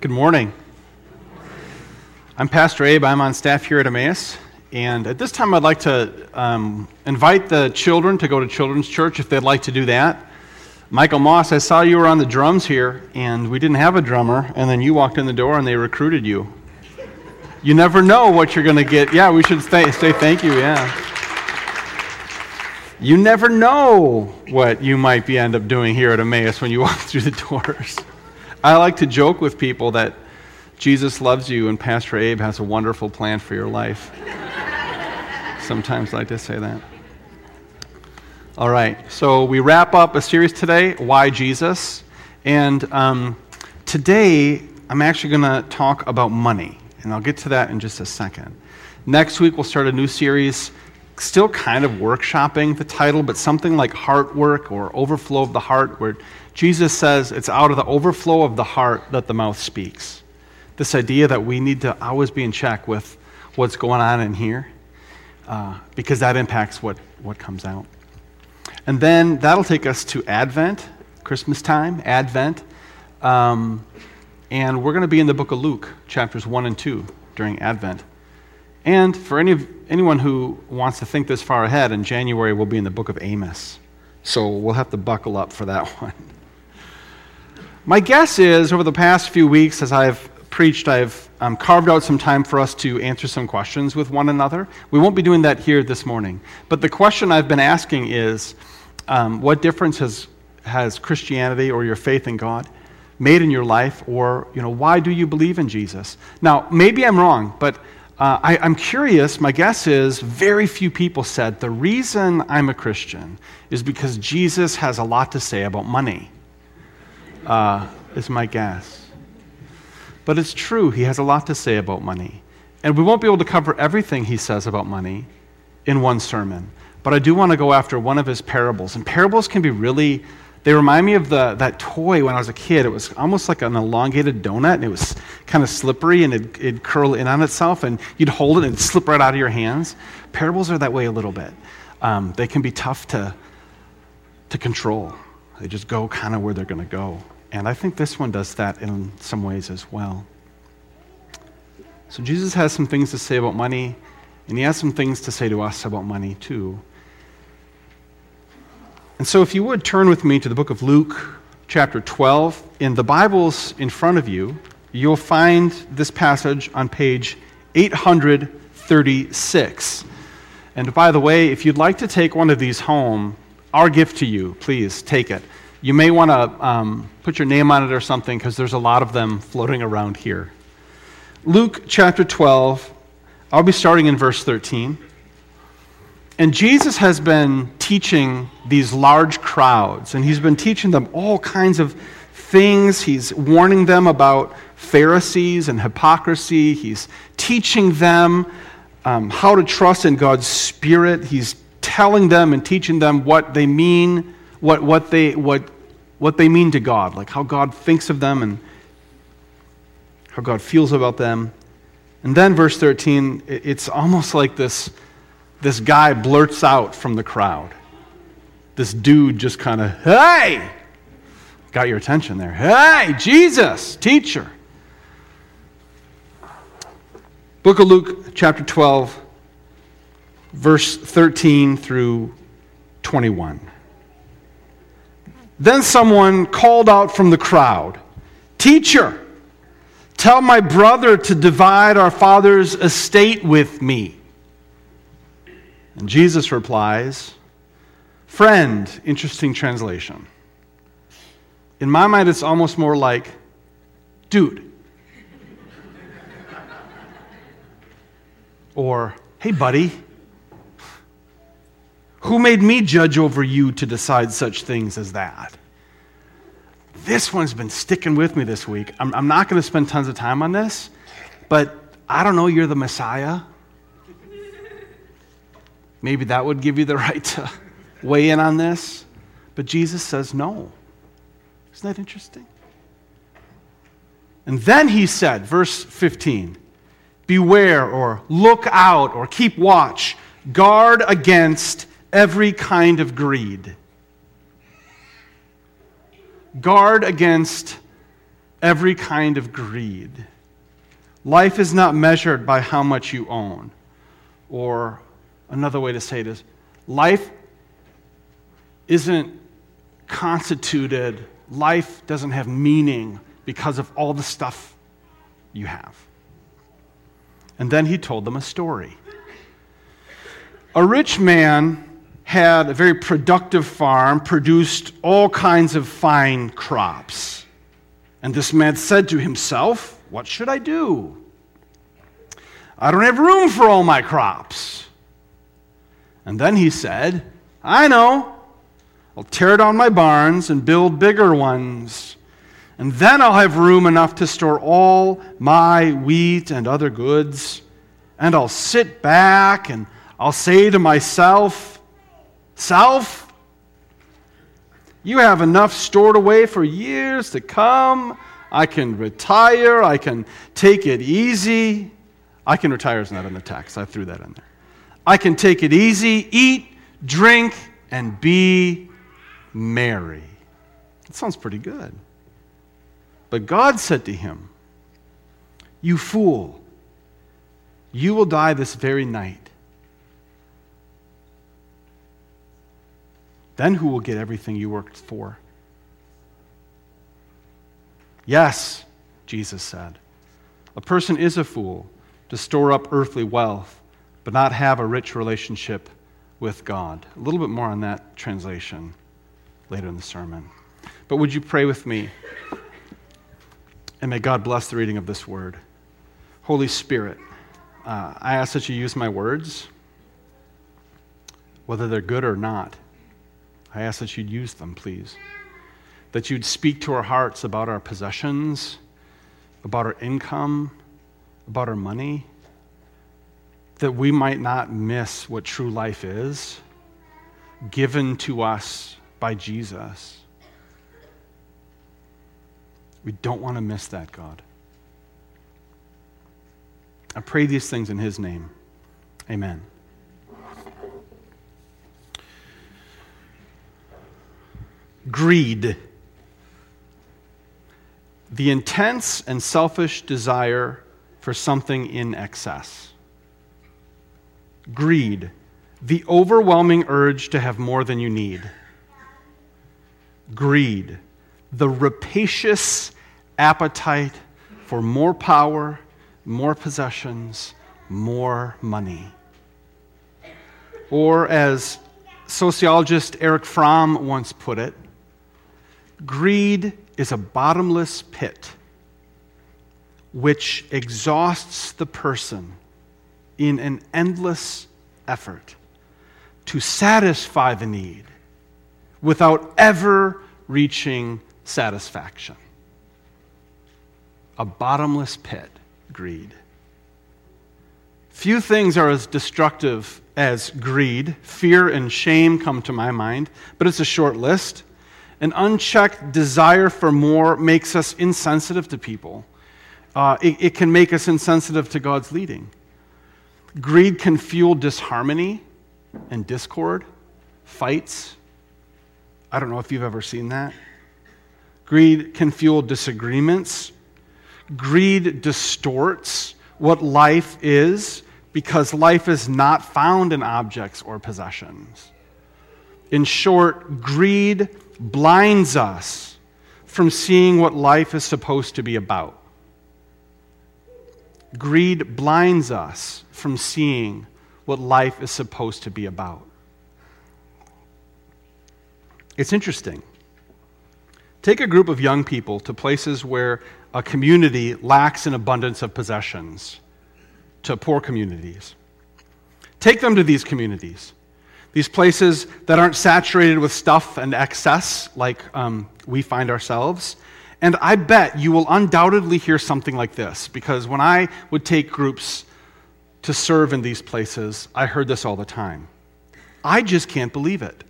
Good morning. I'm Pastor Abe. I'm on staff here at Emmaus. And at this time, I'd like to um, invite the children to go to Children's Church if they'd like to do that. Michael Moss, I saw you were on the drums here, and we didn't have a drummer, and then you walked in the door and they recruited you. You never know what you're going to get. Yeah, we should say, say thank you, yeah. You never know what you might be end up doing here at Emmaus when you walk through the doors. I like to joke with people that Jesus loves you and Pastor Abe has a wonderful plan for your life. Sometimes I like to say that. All right, so we wrap up a series today, Why Jesus? And um, today I'm actually going to talk about money, and I'll get to that in just a second. Next week we'll start a new series still kind of workshopping the title, but something like heart work or overflow of the heart, where Jesus says it's out of the overflow of the heart that the mouth speaks. This idea that we need to always be in check with what's going on in here, uh, because that impacts what, what comes out. And then that'll take us to Advent, Christmas time, Advent. Um, and we're going to be in the book of Luke, chapters 1 and 2 during Advent. And for any of, anyone who wants to think this far ahead, in January we'll be in the book of Amos. So we'll have to buckle up for that one. My guess is over the past few weeks, as I've preached, I've um, carved out some time for us to answer some questions with one another. We won't be doing that here this morning. But the question I've been asking is um, what difference has, has Christianity or your faith in God made in your life? Or, you know, why do you believe in Jesus? Now, maybe I'm wrong, but uh, I, am curious. My guess is very few people said the reason I'm a Christian is because Jesus has a lot to say about money, uh, is my guess. But it's true, he has a lot to say about money. And we won't be able to cover everything he says about money in one sermon. But I do want to go after one of his parables. And parables can be really they remind me of the, that toy when I was a kid. It was almost like an elongated donut, and it was kind of slippery, and it'd, it'd curl in on itself, and you'd hold it and it'd slip right out of your hands. Parables are that way a little bit. Um, they can be tough to, to control. They just go kind of where they're going to go. And I think this one does that in some ways as well. So Jesus has some things to say about money, and he has some things to say to us about money too. And so, if you would turn with me to the book of Luke, chapter 12. In the Bibles in front of you, you'll find this passage on page 836. And by the way, if you'd like to take one of these home, our gift to you, please take it. You may want to um, put your name on it or something because there's a lot of them floating around here. Luke chapter 12, I'll be starting in verse 13. And Jesus has been teaching these large crowds, and he's been teaching them all kinds of things. He's warning them about Pharisees and hypocrisy. He's teaching them um, how to trust in God's Spirit. He's telling them and teaching them what they mean, what, what, they, what, what they mean to God, like how God thinks of them and how God feels about them. And then, verse 13, it's almost like this this guy blurts out from the crowd. This dude just kind of, hey, got your attention there. Hey, Jesus, teacher. Book of Luke, chapter 12, verse 13 through 21. Then someone called out from the crowd, Teacher, tell my brother to divide our father's estate with me. And Jesus replies, Friend, interesting translation. In my mind, it's almost more like, dude. or, hey, buddy. Who made me judge over you to decide such things as that? This one's been sticking with me this week. I'm, I'm not going to spend tons of time on this, but I don't know, you're the Messiah. Maybe that would give you the right to weigh in on this. But Jesus says no. Isn't that interesting? And then he said, verse 15, beware or look out or keep watch, guard against every kind of greed. Guard against every kind of greed. Life is not measured by how much you own. Or another way to say it is life isn't constituted, life doesn't have meaning because of all the stuff you have. And then he told them a story. A rich man had a very productive farm, produced all kinds of fine crops. And this man said to himself, What should I do? I don't have room for all my crops. And then he said, I know. I'll tear down my barns and build bigger ones. And then I'll have room enough to store all my wheat and other goods. And I'll sit back and I'll say to myself, Self, you have enough stored away for years to come. I can retire. I can take it easy. I can retire is not in the text. I threw that in there. I can take it easy, eat, drink, and be merry. That sounds pretty good. But God said to him, You fool, you will die this very night. Then who will get everything you worked for? Yes, Jesus said. A person is a fool to store up earthly wealth, but not have a rich relationship with God. A little bit more on that translation later in the sermon. But would you pray with me? And may God bless the reading of this word. Holy Spirit, uh, I ask that you use my words, whether they're good or not. I ask that you'd use them, please. That you'd speak to our hearts about our possessions, about our income, about our money. That we might not miss what true life is, given to us by Jesus. We don't want to miss that, God. I pray these things in His name. Amen. Greed. The intense and selfish desire for something in excess. Greed. The overwhelming urge to have more than you need. Greed. The rapacious appetite for more power, more possessions, more money. Or, as sociologist Erich Fromm once put it, greed is a bottomless pit which exhausts the person in an endless effort to satisfy the need without ever reaching satisfaction a bottomless pit, greed. Few things are as destructive as greed. Fear and shame come to my mind, but it's a short list. An unchecked desire for more makes us insensitive to people. Uh, it, it can make us insensitive to God's leading. Greed can fuel disharmony and discord, fights. I don't know if you've ever seen that. Greed can fuel disagreements Greed distorts what life is because life is not found in objects or possessions. In short, greed blinds us from seeing what life is supposed to be about. Greed blinds us from seeing what life is supposed to be about. It's interesting. Take a group of young people to places where a community lacks an abundance of possessions to poor communities. Take them to these communities, these places that aren't saturated with stuff and excess like um, we find ourselves. And I bet you will undoubtedly hear something like this because when I would take groups to serve in these places, I heard this all the time. I just can't believe it.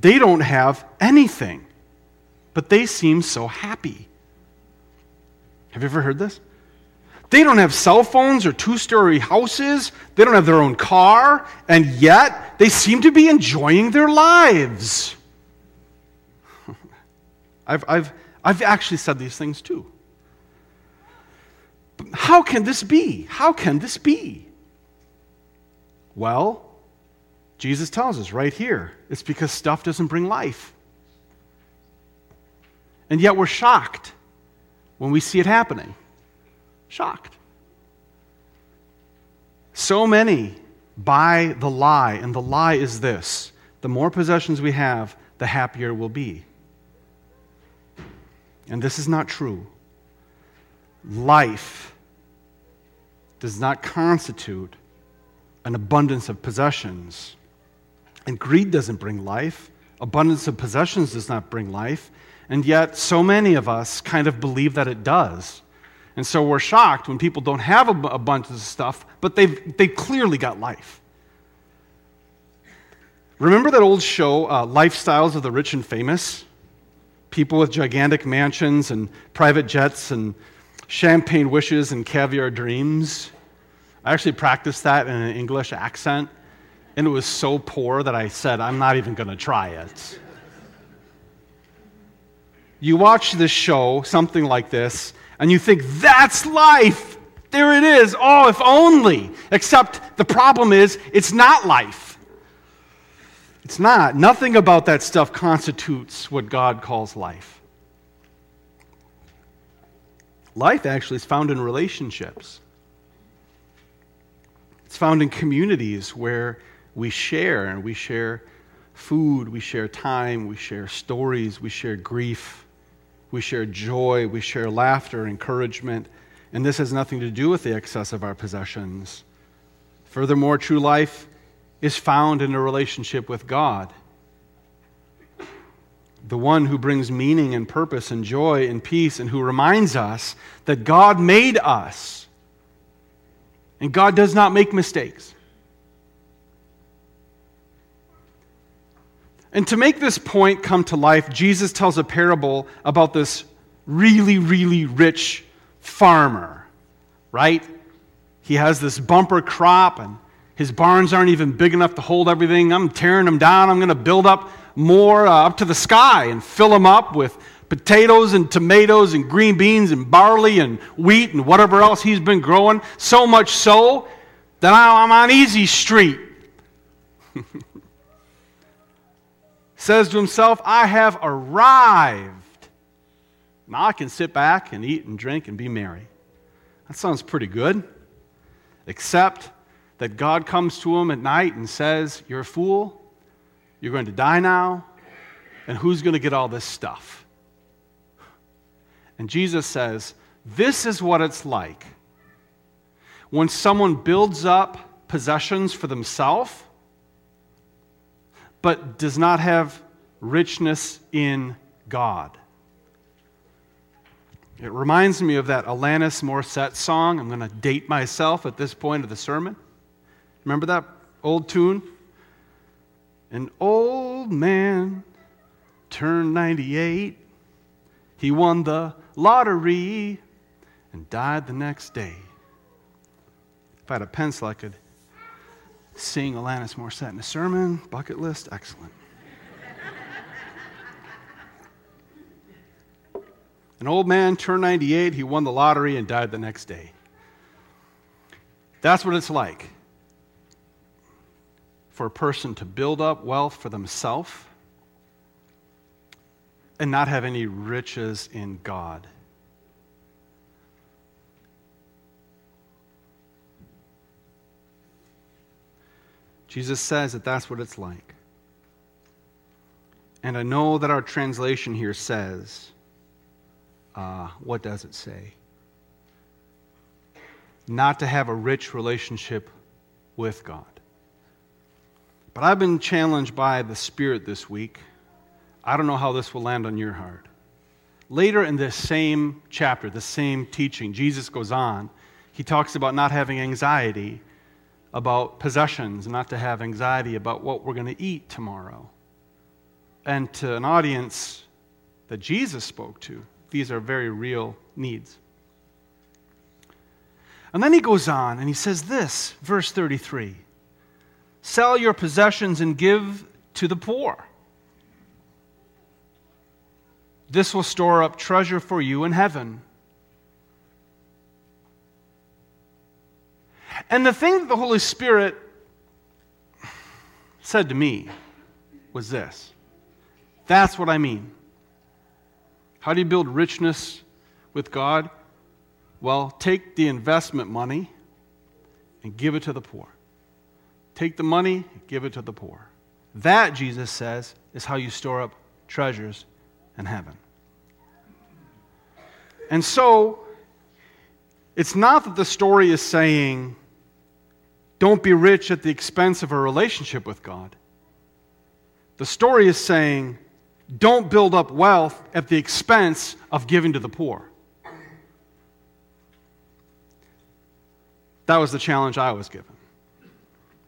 They don't have anything, but they seem so happy. Have you ever heard this? They don't have cell phones or two story houses. They don't have their own car, and yet they seem to be enjoying their lives. I've, I've, I've actually said these things too. But how can this be? How can this be? Well, Jesus tells us right here it's because stuff doesn't bring life. And yet we're shocked when we see it happening. Shocked. So many buy the lie, and the lie is this the more possessions we have, the happier we'll be. And this is not true. Life does not constitute an abundance of possessions. And greed doesn't bring life. Abundance of possessions does not bring life. And yet, so many of us kind of believe that it does. And so we're shocked when people don't have a, bunch of stuff, but they've, they've clearly got life. Remember that old show, uh, Lifestyles of the Rich and Famous? People with gigantic mansions and private jets and champagne wishes and caviar dreams. I actually practiced that in an English accent, and it was so poor that I said, I'm not even going to try it. You watch this show, something like this, and you think, that's life! There it is. Oh, if only. Except the problem is, it's not life. It's not. Nothing about that stuff constitutes what God calls life. Life actually is found in relationships. It's found in communities where we share and we share food, we share time, we share stories, we share grief, we share joy, we share laughter, encouragement. And this has nothing to do with the excess of our possessions. Furthermore, true life is found in a relationship with God. The one who brings meaning and purpose and joy and peace and who reminds us that God made us. And God does not make mistakes. And to make this point come to life, Jesus tells a parable about this really, really rich farmer, right? He has this bumper crop, and his barns aren't even big enough to hold everything. I'm tearing them down. I'm going to build up more uh, up to the sky and fill them up with potatoes and tomatoes and green beans and barley and wheat and whatever else he's been growing. So much so that I'm on easy street. says to himself, I have arrived. Now I can sit back and eat and drink and be merry. That sounds pretty good. Except that God comes to him at night and says, You're a fool. You're going to die now. And who's going to get all this stuff? And Jesus says, This is what it's like when someone builds up possessions for themselves but does not have richness in God. It reminds me of that Alanis Morissette song. I'm going to date myself at this point of the sermon. Remember that old tune? An old man turned 98. He won the lottery and died the next day. If I had a pencil, I could sing Alanis Morissette in a sermon, bucket list, excellent. An old man turned 98, he won the lottery and died the next day. That's what it's like for a person to build up wealth for themselves and not have any riches in God. Jesus says that that's what it's like. And I know that our translation here says, uh, what does it say? Not to have a rich relationship with God. But I've been challenged by the Spirit this week. I don't know how this will land on your heart. Later in this same chapter, the same teaching, Jesus goes on. He talks about not having anxiety about possessions, not to have anxiety about what we're going to eat tomorrow. And to an audience that Jesus spoke to, these are very real needs. And then he goes on and he says this, verse 33 Sell your possessions and give to the poor. This will store up treasure for you in heaven. And the thing that the Holy Spirit said to me was this that's what I mean. How do you build richness with God? Well, take the investment money and give it to the poor. Take the money, give it to the poor. That, Jesus says, is how you store up treasures in heaven. And so, it's not that the story is saying, don't be rich at the expense of a relationship with God. The story is saying, don't build up wealth at the expense of giving to the poor. That was the challenge I was given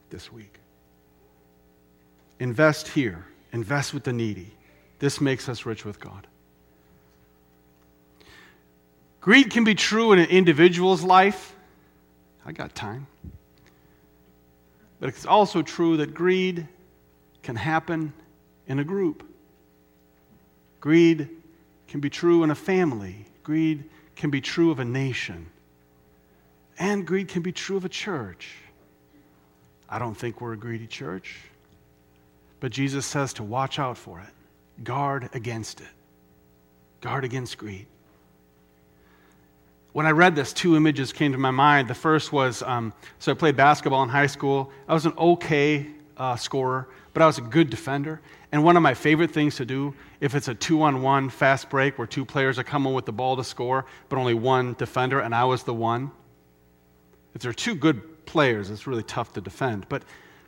this week. Invest here, invest with the needy. This makes us rich with God. Greed can be true in an individual's life. I got time. But it's also true that greed can happen in a group. Greed can be true in a family. Greed can be true of a nation. And greed can be true of a church. I don't think we're a greedy church. But Jesus says to watch out for it, guard against it, guard against greed. When I read this, two images came to my mind. The first was um, so I played basketball in high school. I was an okay uh, scorer, but I was a good defender. And one of my favorite things to do, if it's a two on one fast break where two players are coming with the ball to score, but only one defender, and I was the one, if there are two good players, it's really tough to defend. But,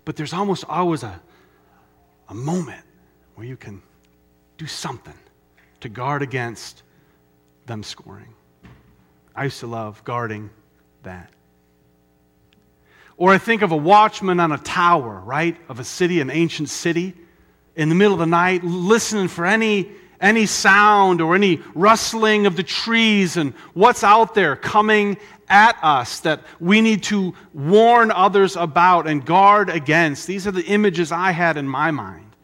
but there's almost always a, a moment where you can do something to guard against them scoring. I used to love guarding that. Or I think of a watchman on a tower, right, of a city, an ancient city, in the middle of the night, listening for any, any sound or any rustling of the trees and what's out there coming at us that we need to warn others about and guard against. These are the images I had in my mind.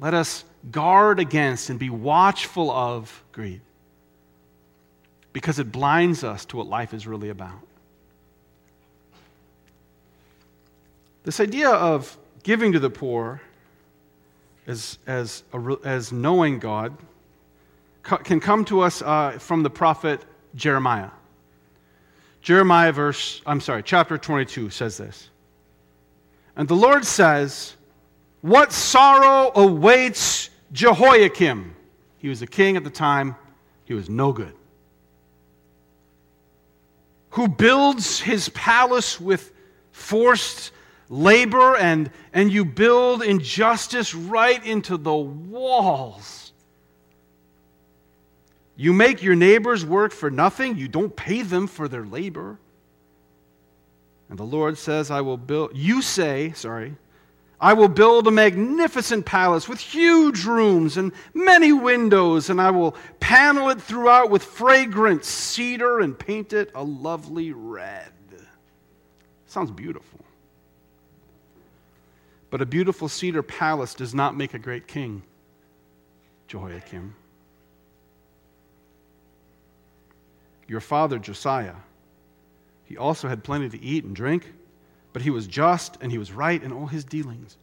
Let us guard against and be watchful of greed because it blinds us to what life is really about. This idea of giving to the poor as, as, a, as knowing God can come to us uh, from the prophet Jeremiah. Jeremiah, verse, I'm sorry, chapter 22 says this. And the Lord says, What sorrow awaits Jehoiakim? He was a king at the time, he was no good. Who builds his palace with forced labor and, and you build injustice right into the walls. You make your neighbors work for nothing, you don't pay them for their labor. And the Lord says, I will build, you say, sorry, I will build a magnificent palace with huge rooms and many windows, and I will panel it throughout with fragrant cedar and paint it a lovely red. Sounds beautiful. But a beautiful cedar palace does not make a great king, Jehoiakim. Your father, Josiah, he also had plenty to eat and drink, but he was just and he was right in all his dealings.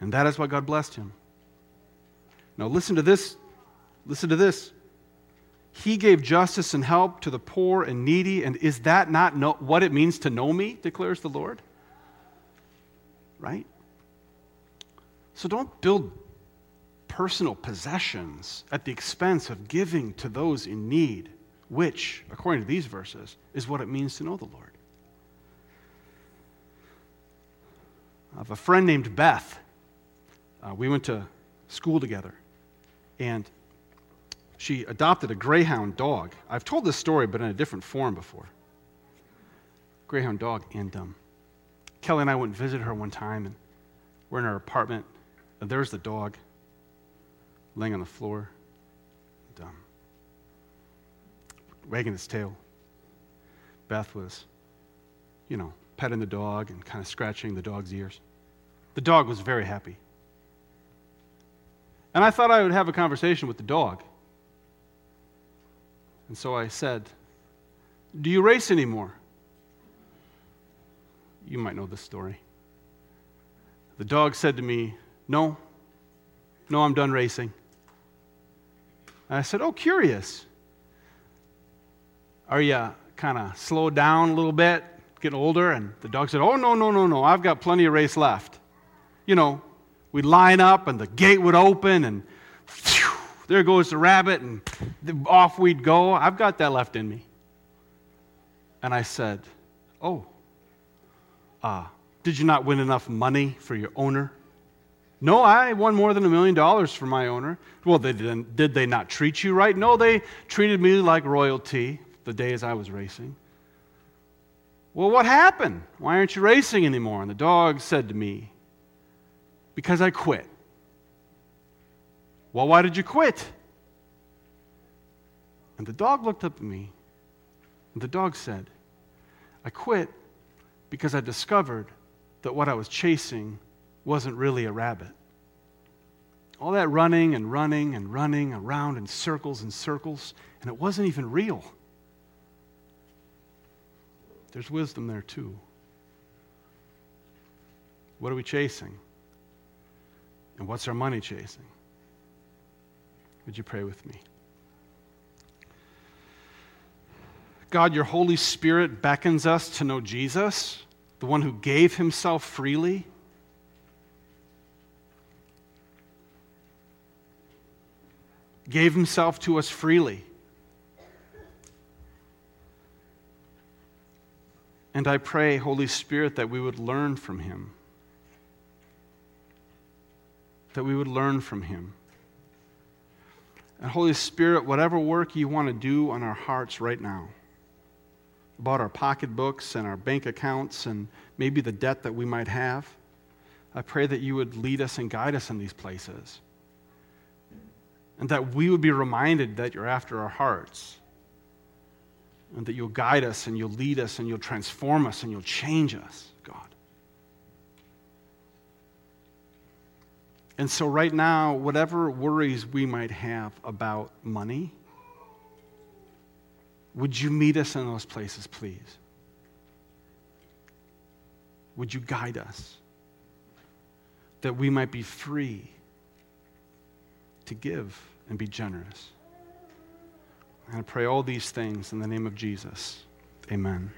And that is why God blessed him. Now, listen to this. Listen to this. He gave justice and help to the poor and needy, and is that not know, what it means to know me, declares the Lord? right? So don't build personal possessions at the expense of giving to those in need, which, according to these verses, is what it means to know the Lord. Have a friend named Beth. Uh, we went to school together, and she adopted a greyhound dog. I've told this story, but in a different form before. Greyhound dog, and um, Kelly and I went and visited her one time, and we're in her apartment, and there's the dog laying on the floor, and, um, wagging its tail. Beth was, you know, petting the dog and kind of scratching the dog's ears. The dog was very happy. And I thought I would have a conversation with the dog And so I said, Do you race anymore? You might know this story. The dog said to me, No, no, I'm done racing. And I said, Oh, curious. Are you kind of slowed down a little bit, getting older? And the dog said, Oh, no, no, no, no, I've got plenty of race left. You know, we'd line up and the gate would open and phew, there goes the rabbit and off we'd go. I've got that left in me. And I said, Oh, uh, did you not win enough money for your owner? No, I won more than a million dollars for my owner. Well, they didn't, did they not treat you right? No, they treated me like royalty the days I was racing. Well, what happened? Why aren't you racing anymore? And the dog said to me, Because I quit. Well, why did you quit? And the dog looked up at me, and the dog said, I quit because I discovered that what I was chasing wasn't really a rabbit. All that running and running and running around in circles and circles, and it wasn't even real. There's wisdom there too. What are we chasing? And what's our money chasing? Would you pray with me? God, your Holy Spirit beckons us to know Jesus, the one who gave himself freely. Gave himself to us freely. And I pray, Holy Spirit, that we would learn from him. That we would learn from him. And Holy Spirit, whatever work you want to do on our hearts right now, about our pocketbooks and our bank accounts and maybe the debt that we might have, I pray that you would lead us and guide us in these places. And that we would be reminded that you're after our hearts. And that you'll guide us and you'll lead us and you'll transform us and you'll change us, God. And so, right now, whatever worries we might have about money, would you meet us in those places, please? Would you guide us that we might be free to give and be generous? And I pray all these things in the name of Jesus. Amen.